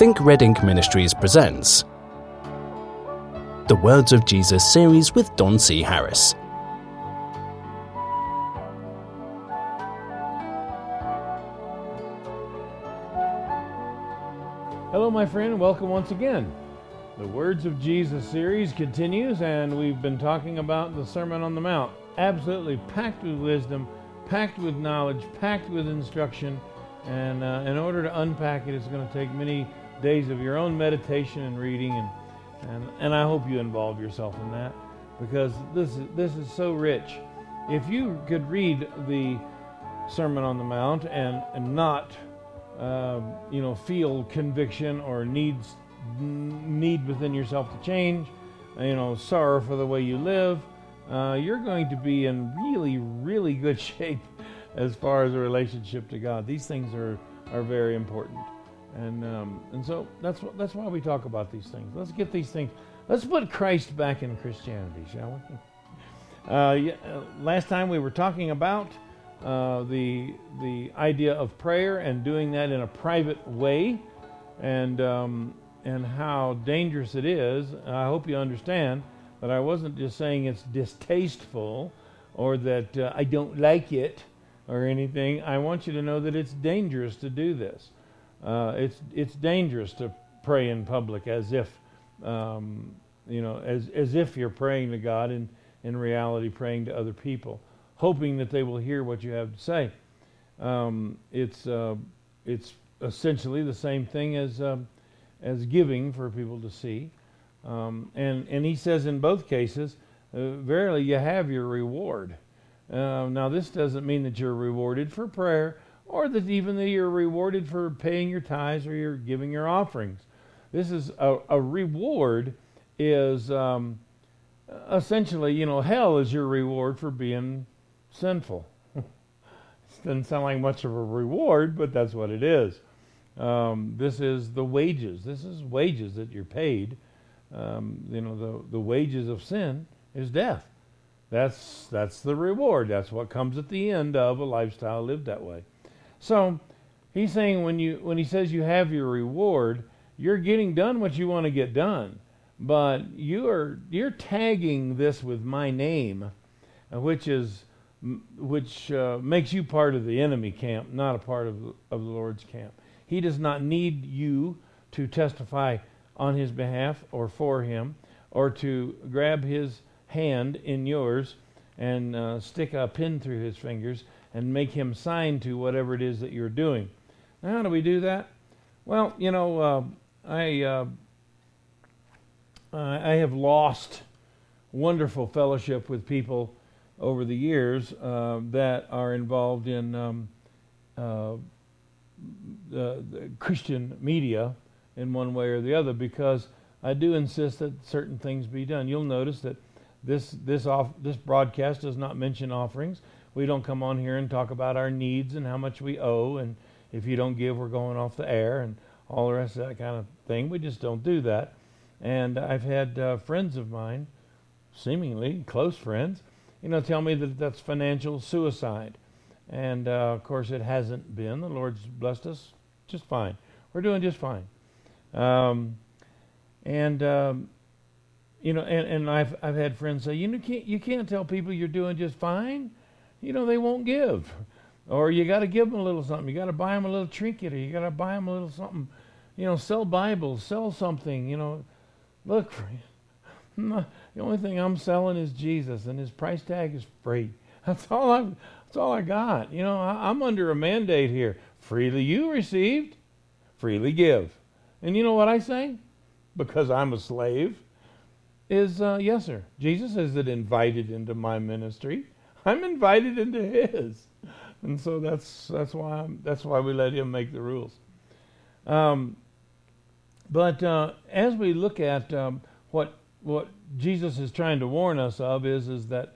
Think Red Ink Ministries presents the Words of Jesus series with Don C. Harris. Hello, my friend, welcome once again. The Words of Jesus series continues, and we've been talking about the Sermon on the Mount. Absolutely packed with wisdom, packed with knowledge, packed with instruction. And uh, in order to unpack it, it's going to take many days of your own meditation and reading. And, and, and I hope you involve yourself in that because this is, this is so rich. If you could read the Sermon on the Mount and, and not, uh, you know, feel conviction or needs need within yourself to change, you know, sorrow for the way you live, uh, you're going to be in really, really good shape as far as a relationship to God. These things are, are very important. And, um, and so that's, that's why we talk about these things. Let's get these things, let's put Christ back in Christianity, shall we? Uh, yeah, uh, last time we were talking about uh, the, the idea of prayer and doing that in a private way and, um, and how dangerous it is. I hope you understand that I wasn't just saying it's distasteful or that uh, I don't like it or anything. I want you to know that it's dangerous to do this. Uh, it's it's dangerous to pray in public as if um, you know as as if you're praying to God and in reality praying to other people, hoping that they will hear what you have to say. Um, it's uh, it's essentially the same thing as um, as giving for people to see, um, and and he says in both cases, uh, verily you have your reward. Uh, now this doesn't mean that you're rewarded for prayer or that even that you're rewarded for paying your tithes or you're giving your offerings. This is a, a reward is um, essentially, you know, hell is your reward for being sinful. it doesn't sound like much of a reward, but that's what it is. Um, this is the wages. This is wages that you're paid. Um, you know, the, the wages of sin is death. That's that's the reward. That's what comes at the end of a lifestyle lived that way. So he's saying when you when he says you have your reward, you're getting done what you want to get done, but you are you're tagging this with my name, which is which uh, makes you part of the enemy camp, not a part of of the Lord's camp. He does not need you to testify on his behalf or for him, or to grab his hand in yours and uh, stick a pin through his fingers and make him sign to whatever it is that you're doing. Now, how do we do that? Well, you know, uh, I uh, I have lost wonderful fellowship with people over the years uh, that are involved in um, uh, the, the Christian media in one way or the other because I do insist that certain things be done. You'll notice that this this off this broadcast does not mention offerings. We don't come on here and talk about our needs and how much we owe and if you don't give we're going off the air and all the rest of that kind of thing. We just don't do that. And I've had uh, friends of mine, seemingly close friends, you know, tell me that that's financial suicide. And uh, of course, it hasn't been. The Lord's blessed us just fine. We're doing just fine. Um, and um, you know, and, and I've I've had friends say, you know, can't, you can't tell people you're doing just fine. You know, they won't give, or you got to give them a little something. You got to buy them a little trinket, or you got to buy them a little something. You know, sell Bibles, sell something. You know, look, the only thing I'm selling is Jesus, and His price tag is free. That's all I. That's all I got. You know, I, I'm under a mandate here. Freely you received, freely give. And you know what I say? Because I'm a slave is uh, yes, sir. Jesus isn't invited into my ministry. I'm invited into His, and so that's that's why I'm, that's why we let Him make the rules. Um, but uh, as we look at um, what what Jesus is trying to warn us of is is that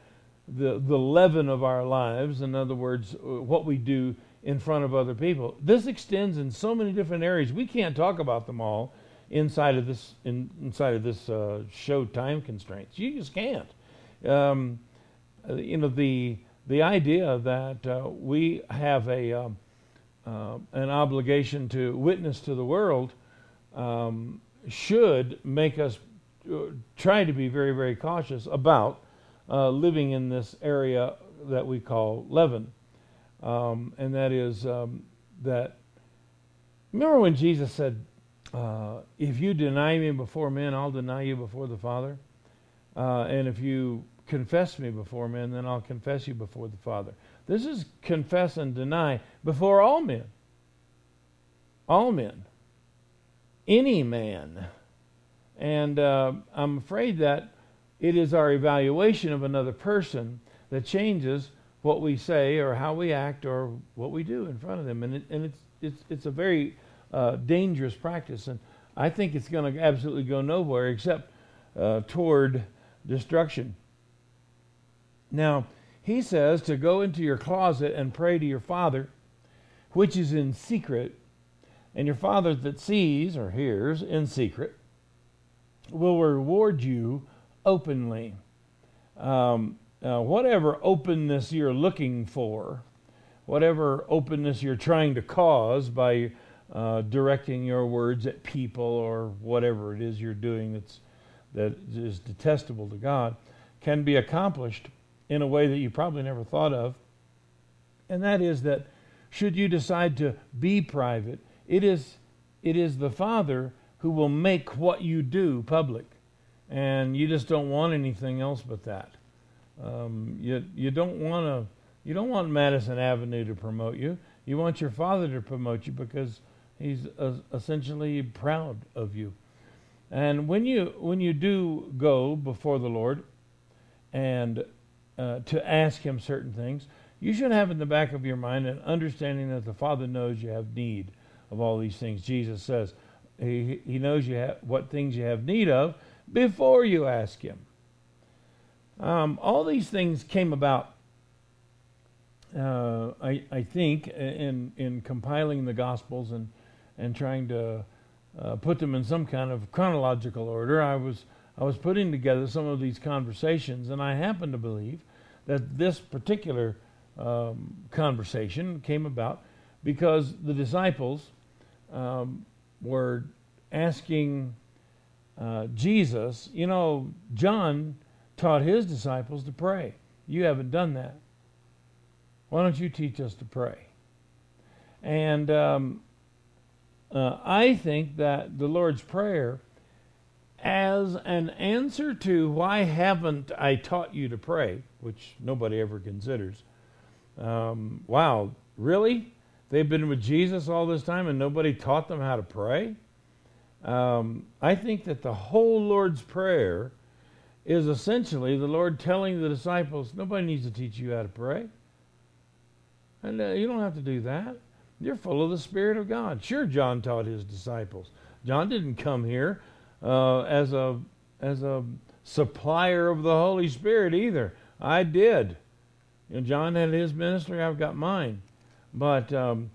the the leaven of our lives, in other words, uh, what we do in front of other people, this extends in so many different areas. We can't talk about them all inside of this in, inside of this uh, show time constraints. You just can't. Um, you know the the idea that uh, we have a um, uh, an obligation to witness to the world um, should make us uh, try to be very, very cautious about uh, living in this area that we call leaven. Um, and that is um, that. Remember when Jesus said, uh, If you deny me before men, I'll deny you before the Father? Uh, and if you confess me before men, then I'll confess you before the Father. This is confess and deny before all men. All men. Any man. And uh, I'm afraid that it is our evaluation of another person that changes what we say or how we act or what we do in front of them. And, it, and it's, it's, it's a very uh, dangerous practice. And I think it's going to absolutely go nowhere except uh, toward destruction. Now, he says to go into your closet and pray to your Father, which is in secret, and your Father that sees or hears in secret will reward you openly. Um, uh, whatever openness you're looking for, whatever openness you're trying to cause by uh, directing your words at people or whatever it is you're doing that's that is detestable to God, can be accomplished in a way that you probably never thought of. And that is that should you decide to be private, it is it is the Father who will make what you do public. And you just don't want anything else but that. Um, you, you don't want to you don't want Madison Avenue to promote you. You want your father to promote you because he's uh, essentially proud of you. And when you when you do go before the Lord and uh, to ask Him certain things, you should have in the back of your mind an understanding that the Father knows you have need of all these things. Jesus says, he, he knows you have, what things you have need of before you ask Him. Um, all these things came about, uh, I, I, think, in, in compiling the Gospels and, and trying to uh, put them in some kind of chronological order. I was, I was putting together some of these conversations, and I happen to believe that this particular um, conversation came about because the disciples um, were asking uh, Jesus, you know, John taught his disciples to pray. You haven't done that. Why don't you teach us to pray? And um, uh, I think that the Lord's Prayer, as an answer to why haven't I taught you to pray, which nobody ever considers, um, wow, really? They've been with Jesus all this time and nobody taught them how to pray? Um, I think that the whole Lord's Prayer is essentially the Lord telling the disciples, nobody needs to teach you how to pray. And uh, you don't have to do that. You're full of the Spirit of God. Sure, John taught his disciples. John didn't come here uh, as a as a supplier of the Holy Spirit either. I did. You know, John had his ministry. I've got mine. But um,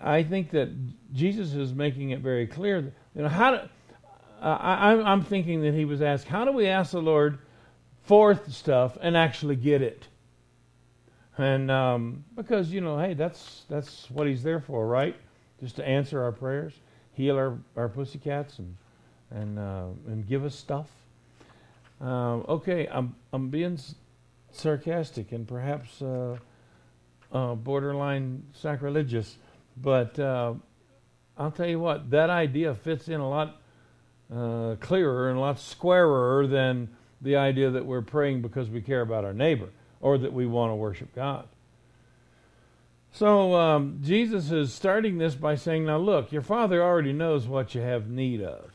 I think that Jesus is making it very clear. That, you know, how do, I, I'm thinking that he was asked, how do we ask the Lord for stuff and actually get it? And um, because you know, hey, that's that's what he's there for, right? Just to answer our prayers, heal our our pussycats, and and uh, and give us stuff. Um, okay, I'm I'm being s- sarcastic and perhaps uh, uh, borderline sacrilegious, but uh, I'll tell you what, that idea fits in a lot uh, clearer and a lot squarer than the idea that we're praying because we care about our neighbor or that we want to worship God. So um, Jesus is starting this by saying, Now look, your Father already knows what you have need of.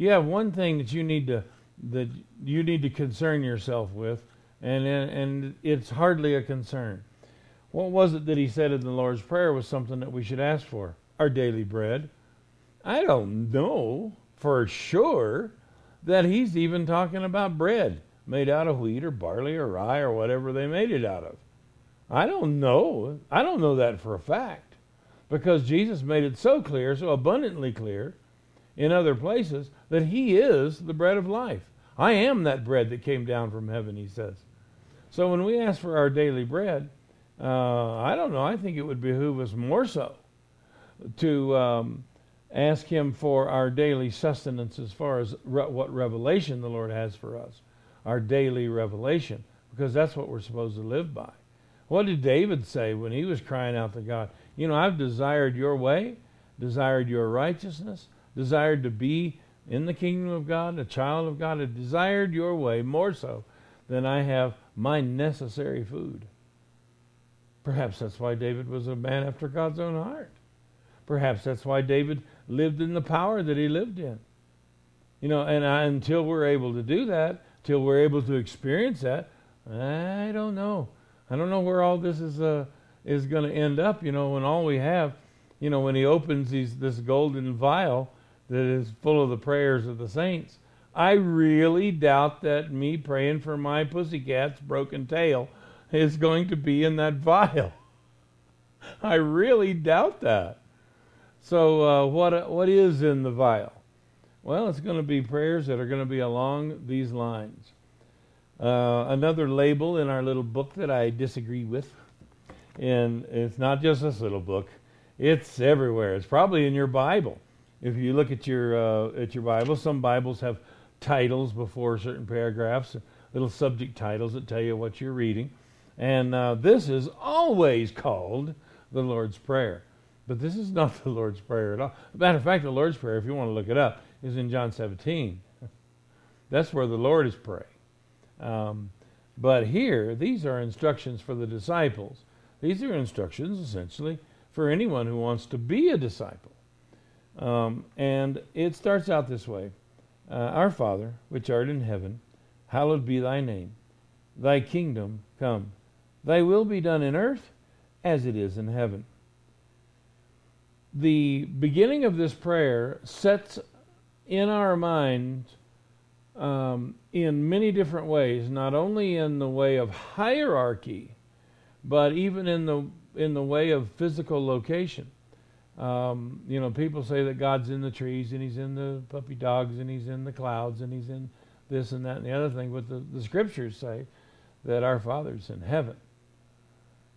You have one thing that you need to that you need to concern yourself with, and and it's hardly a concern. What was it that he said in the Lord's Prayer was something that we should ask for? Our daily bread. I don't know for sure that he's even talking about bread made out of wheat or barley or rye or whatever they made it out of. I don't know. I don't know that for a fact because Jesus made it so clear, so abundantly clear in other places that he is the bread of life. I am that bread that came down from heaven, he says. So when we ask for our daily bread, uh, I don't know. I think it would behoove us more so to um, ask Him for our daily sustenance as far as re- what revelation the Lord has for us, our daily revelation, because that's what we're supposed to live by. What did David say when he was crying out to God? You know, I've desired your way, desired your righteousness, desired to be in the kingdom of God, a child of God, have desired your way more so than I have my necessary food. Perhaps that's why David was a man after God's own heart. Perhaps that's why David lived in the power that he lived in. You know, and I, until we're able to do that, till we're able to experience that, I don't know. I don't know where all this is uh, is going to end up. You know, when all we have, you know, when he opens these this golden vial that is full of the prayers of the saints, I really doubt that me praying for my pussycat's broken tail is going to be in that vial. I really doubt that. So, uh, what what is in the vial? Well, it's going to be prayers that are going to be along these lines. Uh, another label in our little book that I disagree with, and it's not just this little book; it's everywhere. It's probably in your Bible. If you look at your uh, at your Bible, some Bibles have titles before certain paragraphs, little subject titles that tell you what you're reading. And uh, this is always called the Lord's Prayer. But this is not the Lord's Prayer at all. Matter of fact, the Lord's Prayer, if you want to look it up, is in John 17. That's where the Lord is praying. Um, but here, these are instructions for the disciples. These are instructions, essentially, for anyone who wants to be a disciple. Um, and it starts out this way uh, Our Father, which art in heaven, hallowed be thy name. Thy kingdom come. Thy will be done in earth as it is in heaven. The beginning of this prayer sets in our minds um, in many different ways, not only in the way of hierarchy, but even in the in the way of physical location. Um, you know, people say that God's in the trees and He's in the puppy dogs and He's in the clouds and He's in this and that and the other thing, but the, the scriptures say that our Father's in heaven.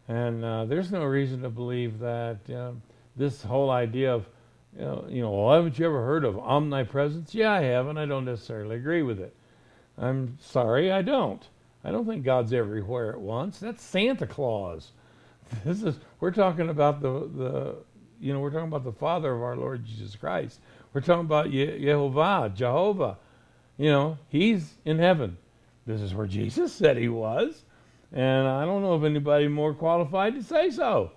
And uh, there's no reason to believe that uh, this whole idea of, you know, you know, well, haven't you ever heard of omnipresence? Yeah, I have, and I don't necessarily agree with it. I'm sorry, I don't. I don't think God's everywhere at once. That's Santa Claus. This is we're talking about the the you know, we're talking about the Father of our Lord Jesus Christ. We're talking about Ye- Jehovah, Jehovah. You know, He's in heaven. This is where Jesus said He was. And I don't know of anybody more qualified to say so.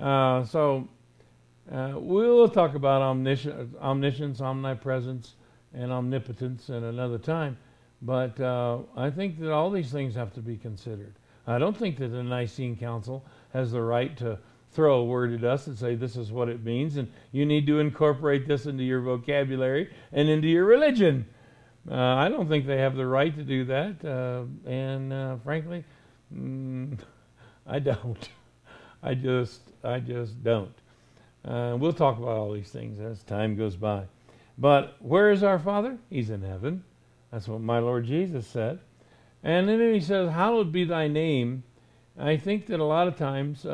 Uh, so uh, we'll talk about omniscience, omniscience, omnipresence, and omnipotence in another time. But uh, I think that all these things have to be considered. I don't think that the Nicene Council has the right to throw a word at us and say this is what it means, and you need to incorporate this into your vocabulary and into your religion. Uh, I don't think they have the right to do that, uh, and uh, frankly, mm, I don't. I just, I just don't. Uh, we'll talk about all these things as time goes by. But where is our Father? He's in heaven. That's what my Lord Jesus said. And then he says, Hallowed be thy name. I think that a lot of times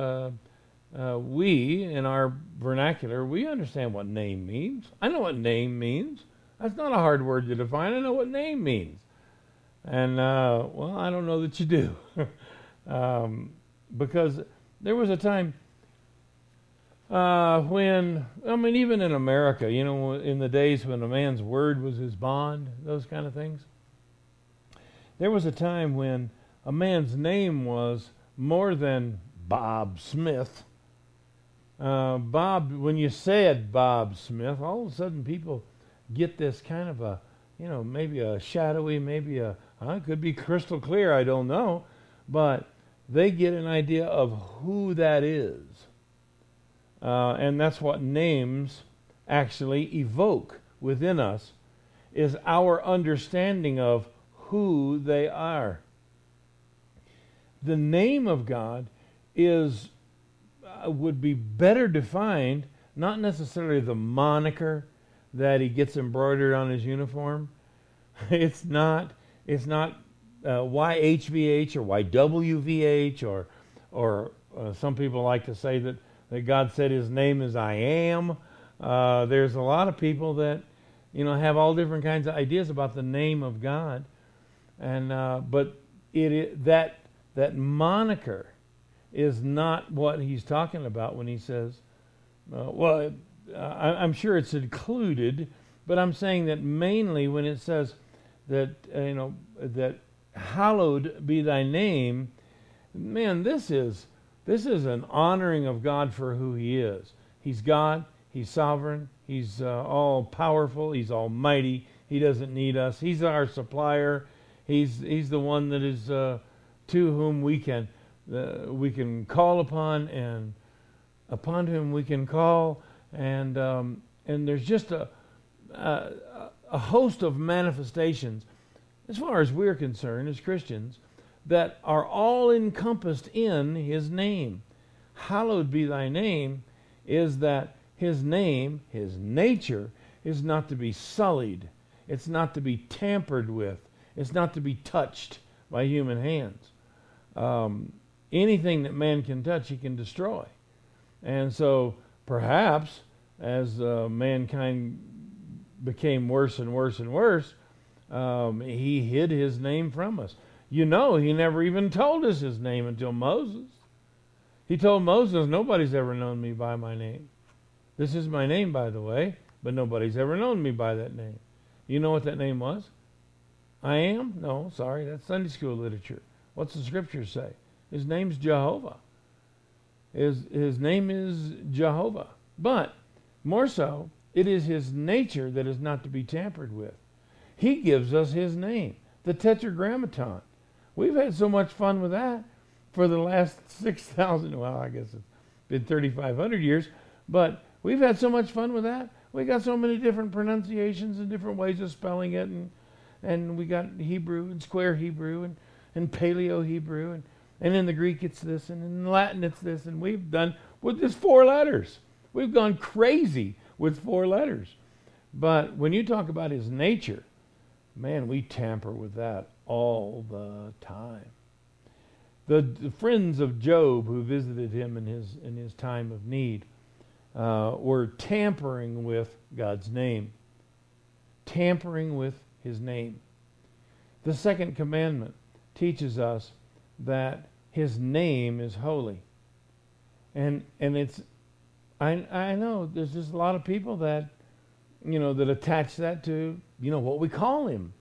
uh, we, in our vernacular, we understand what name means. I know what name means. That's not a hard word to define. I know what name means. And, uh, well, I don't know that you do. um, because there was a time uh, when, I mean, even in America, you know, in the days when a man's word was his bond, those kind of things, there was a time when a man's name was more than Bob Smith uh, Bob, when you said Bob Smith, all of a sudden people get this kind of a, you know, maybe a shadowy, maybe a, could be crystal clear, I don't know, but they get an idea of who that is. Uh, and that's what names actually evoke within us is our understanding of who they are. The name of God is would be better defined, not necessarily the moniker that he gets embroidered on his uniform. It's not. It's not uh, YHVH or YWVH or or uh, some people like to say that that God said His name is I am. Uh, there's a lot of people that, you know, have all different kinds of ideas about the name of God, and uh, but it, it that that moniker is not what he's talking about when he says, uh, well, uh, I, am sure it's included, but I'm saying that mainly when it says that uh, you know that hallowed be thy name, man, this is this is an honoring of God for who He is. He's God. He's sovereign. He's uh, all powerful. He's almighty. He doesn't need us. He's our supplier. He's He's the one that is uh, to whom we can we can call upon and upon whom we can call and um, and there's just a, a a host of manifestations as far as we're concerned as Christians that are all encompassed in his name. Hallowed be thy name is that his name, his nature, is not to be sullied. It's not to be tampered with. It's not to be touched by human hands. Um, anything that man can touch, he can destroy. And so perhaps as uh, mankind became worse and worse and worse, um, he hid his name from us. You know, he never even told us his name until Moses. He told Moses, Nobody's ever known me by my name. This is my name, by the way, but nobody's ever known me by that name. You know what that name was? I am? No, sorry, that's Sunday school literature. What's the scriptures say? His name's Jehovah. His, his name is Jehovah. But more so, it is his nature that is not to be tampered with. He gives us his name, the Tetragrammaton. We've had so much fun with that for the last 6,000, well, I guess it's been 3,500 years, but we've had so much fun with that. We got so many different pronunciations and different ways of spelling it, and and we got Hebrew and square Hebrew and, and Paleo Hebrew, and, and in the Greek it's this, and in Latin it's this, and we've done with just four letters. We've gone crazy with four letters. But when you talk about his nature, man, we tamper with that all the time. The, the, friends of Job who visited him in his, in his time of need uh, were tampering with God's name, tampering with his name. The second commandment teaches us that his name is holy. And, and it's, I, I know there's just a lot of people that, you know, that attach that to, you know, what we call him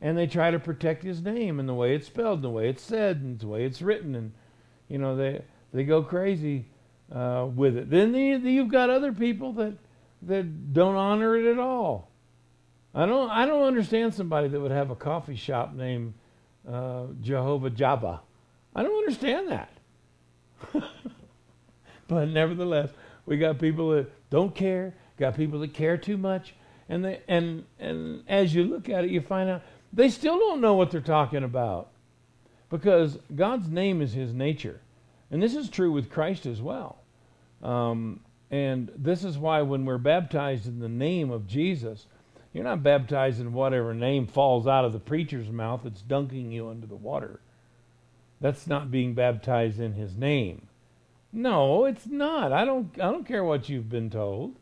and they try to protect his name and the way it's spelled, and the way it's said, and the way it's written, and you know they they go crazy uh, with it. Then the, the, you've got other people that that don't honor it at all. I don't I don't understand somebody that would have a coffee shop named uh, Jehovah Java. I don't understand that. but nevertheless, we got people that don't care. Got people that care too much, and they and and as you look at it, you find out they still don't know what they're talking about because God's name is His nature. And this is true with Christ as well. Um, and this is why when we're baptized in the name of Jesus, you're not baptized in whatever name falls out of the preacher's mouth that's dunking you under the water. That's not being baptized in his name. No, it's not. I don't I don't care what you've been told.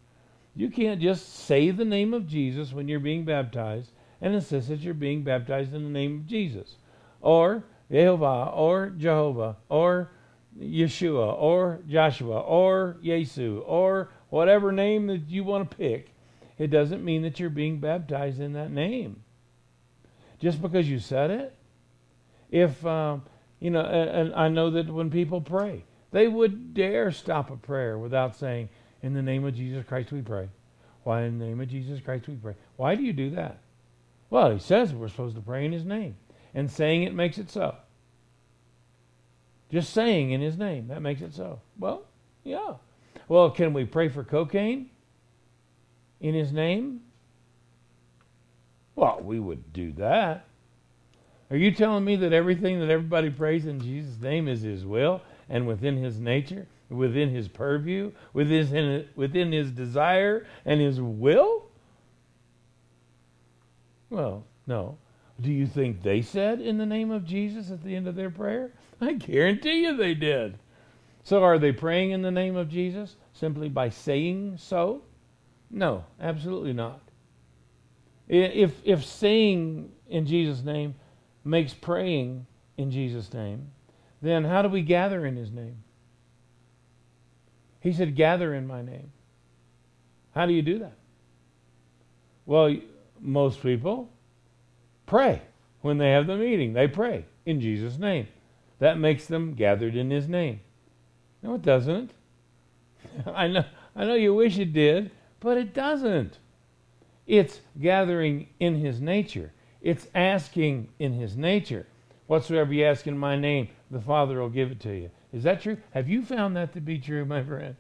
You can't just say the name of Jesus when you're being baptized and insist that you're being baptized in the name of Jesus, or Jehovah, or Jehovah, or Yeshua, or Joshua, or Yesu, or whatever name that you want to pick. It doesn't mean that you're being baptized in that name. Just because you said it. If, um, you know, and, I know that when people pray, they would dare stop a prayer without saying, In the name of Jesus Christ we pray. Why, in the name of Jesus Christ we pray. Why do you do that? Well, he says we're supposed to pray in his name. And saying it makes it so. Just saying in his name, that makes it so. Well, yeah. Well, can we pray for cocaine in his name? Well, we would do that. Are you telling me that everything that everybody prays in Jesus' name is his will and within his nature, within his purview, within, within his desire and his will? Well, no. Do you think they said in the name of Jesus at the end of their prayer? I guarantee you they did. So are they praying in the name of Jesus simply by saying so? No, absolutely not. If, if saying in Jesus' name makes praying in Jesus' name, then how do we gather in his name? He said, Gather in my name. How do you do that? Well, most people pray when they have the meeting. They pray in Jesus' name. That makes them gathered in his name. No, it doesn't. I know, I know you wish it did, but it doesn't. It's gathering in his nature. It's asking in his nature. Whatsoever you ask in my name, the Father will give it to you. Is that true? Have you found that to be true, my friend?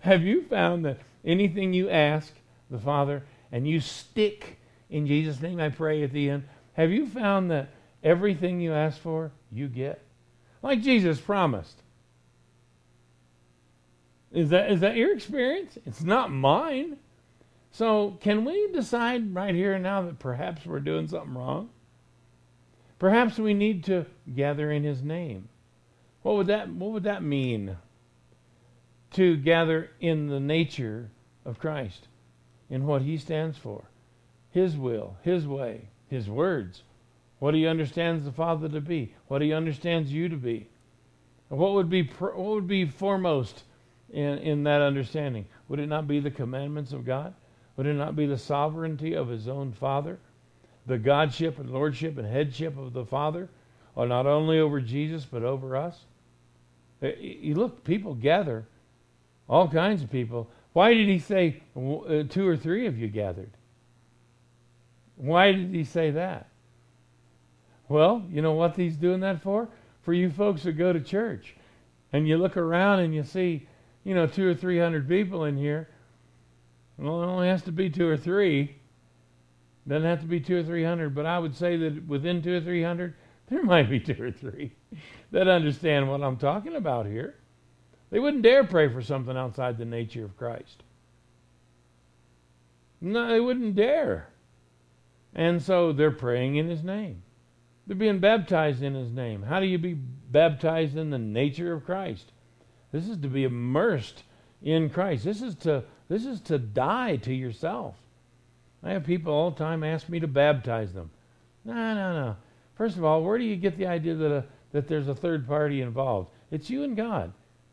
Have you found that anything you ask the Father and you stick in Jesus' name, I pray at the end, have you found that everything you ask for, you get? Like Jesus promised. Is that, is that your experience? It's not mine. So, can we decide right here and now that perhaps we're doing something wrong? Perhaps we need to gather in his name. What would that what would that mean? To gather in the nature of Christ, in what he stands for. His will, his way, his words. What he understands the Father to be, what he understands you to be. What would be what would be foremost in, in that understanding? Would it not be the commandments of God? Would it not be the sovereignty of his own Father? The Godship and Lordship and headship of the Father are not only over Jesus, but over us? Uh, you look, people gather, all kinds of people. Why did he say uh, two or three of you gathered? Why did he say that? Well, you know what he's doing that for? For you folks that go to church. And you look around and you see, you know, two or three hundred people in here. Well, it only has to be two or three. Doesn't have to be two or three hundred, but I would say that within two or three hundred, there might be two or three that understand what I'm talking about here. They wouldn't dare pray for something outside the nature of Christ. No, they wouldn't dare. And so they're praying in His name. They're being baptized in His name. How do you be baptized in the nature of Christ? This is to be immersed in Christ. This is to this is to die to yourself. I have people all the time ask me to baptize them. No, no, no. First of all, where do you get the idea that a, that there's a third party involved? It's you and God.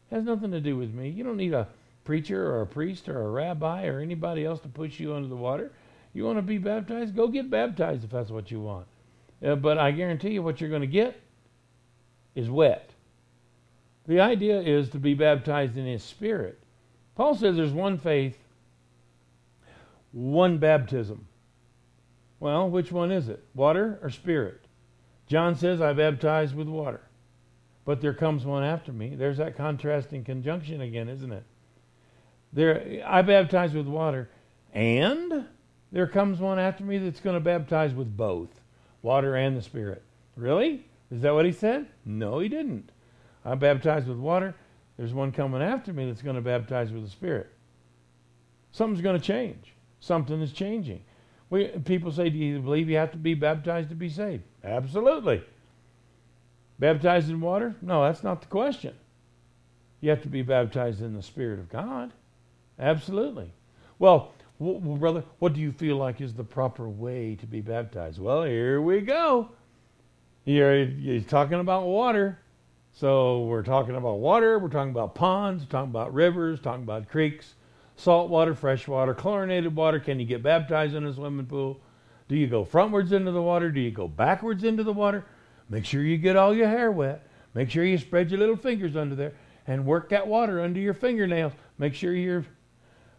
It has nothing to do with me. You don't need a preacher or a priest or a rabbi or anybody else to push you under the water. You want to be baptized? Go get baptized if that's what you want. Uh, but I guarantee you what you're going to get is wet. The idea is to be baptized in His Spirit. Paul says there's one faith, one baptism. Well, which one is it? Water or spirit? John says, I baptize with water. But there comes one after me. There's that contrasting conjunction again, isn't it? There, I baptize with water, and there comes one after me that's going to baptize with both water and the Spirit. Really? Is that what he said? No, he didn't. I baptize with water, there's one coming after me that's going to baptize with the Spirit. Something's going to change. Something is changing. We, people say, Do you believe you have to be baptized to be saved? Absolutely. Baptized in water? No, that's not the question. You have to be baptized in the Spirit of God. Absolutely. Well, well, brother, what do you feel like is the proper way to be baptized? Well, here we go. Here he's talking about water. So we're talking about water, we're talking about ponds, we're talking about rivers, talking about creeks, salt water, fresh water, chlorinated water. Can you get baptized in a swimming pool? Do you go frontwards into the water? Do you go backwards into the water? Make sure you get all your hair wet. Make sure you spread your little fingers under there and work that water under your fingernails. Make sure you're.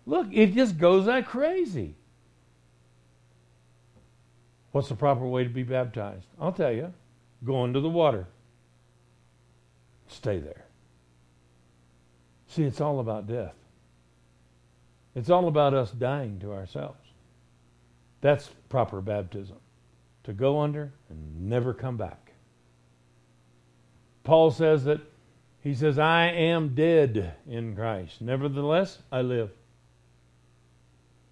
Look, it just goes that crazy. What's the proper way to be baptized? I'll tell you go into the water stay there. See, it's all about death. It's all about us dying to ourselves. That's proper baptism. To go under and never come back. Paul says that he says, I am dead in Christ. Nevertheless, I live.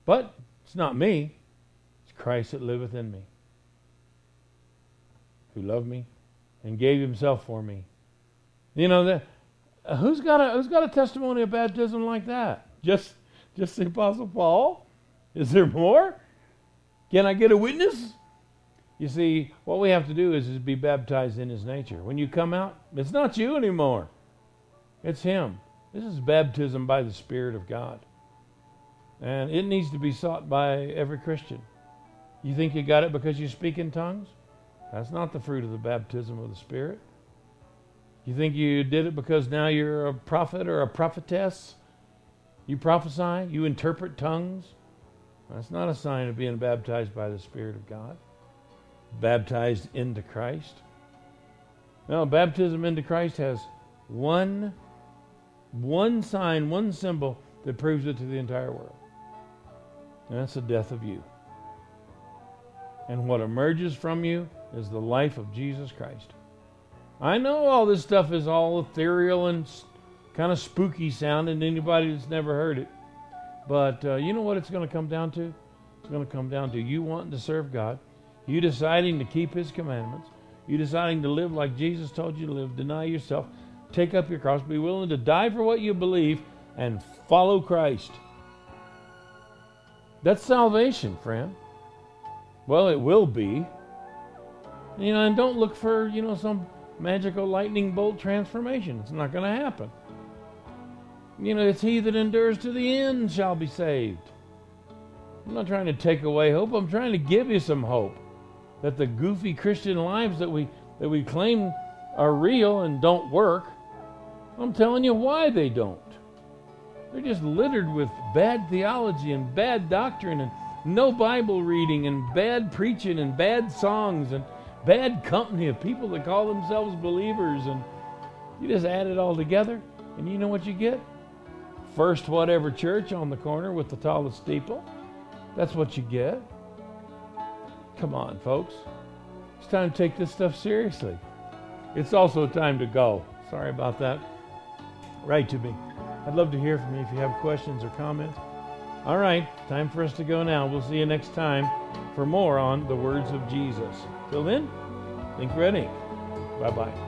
But it's not me, it's Christ that liveth in me, who loved me and gave himself for me you know, the, uh, who's got a who's got a testimony of baptism like that? Just just the Apostle Paul? Is there more? Can I get a witness? You see, what we have to do is, is be baptized in his nature. When you come out, it's not you anymore. It's him. This is baptism by the Spirit of God. And it needs to be sought by every Christian. You think you got it because you speak in tongues? That's not the fruit of the baptism of the Spirit. You think you did it because now you're a prophet or a prophetess? You prophesy? You interpret tongues? That's not a sign of being baptized by the Spirit of God. Baptized into Christ. No, baptism into Christ has one, one sign, one symbol that proves it to the entire world. And that's the death of you. And what emerges from you is the life of Jesus Christ. I know all this stuff is all ethereal and kind of spooky sounding to anybody that's never heard it. But uh, you know what it's going to come down to? It's going to come down to you wanting to serve God, you deciding to keep His commandments, you deciding to live like Jesus told you to live, deny yourself, take up your cross, be willing to die for what you believe, and follow Christ. That's salvation, friend. Well, it will be. You know, and don't look for, you know, some magical lightning bolt transformation. It's not going to happen. You know, it's he that endures to the end shall be saved. I'm not trying to take away hope. I'm trying to give you some hope that the goofy Christian lives that we that we claim are real and don't work. I'm telling you why they don't. They're just littered with bad theology and bad doctrine and no Bible reading and bad preaching and bad songs and bad company of people that call themselves believers. And you just add it all together, and you know what you get? First, whatever church on the corner with the tallest steeple. That's what you get. Come on, folks. It's time to take this stuff seriously. It's also time to go. Sorry about that. Write to me. I'd love to hear from you if you have questions or comments. All right, time for us to go now. We'll see you next time for more on the words of Jesus. Till then, think red ink. Bye bye.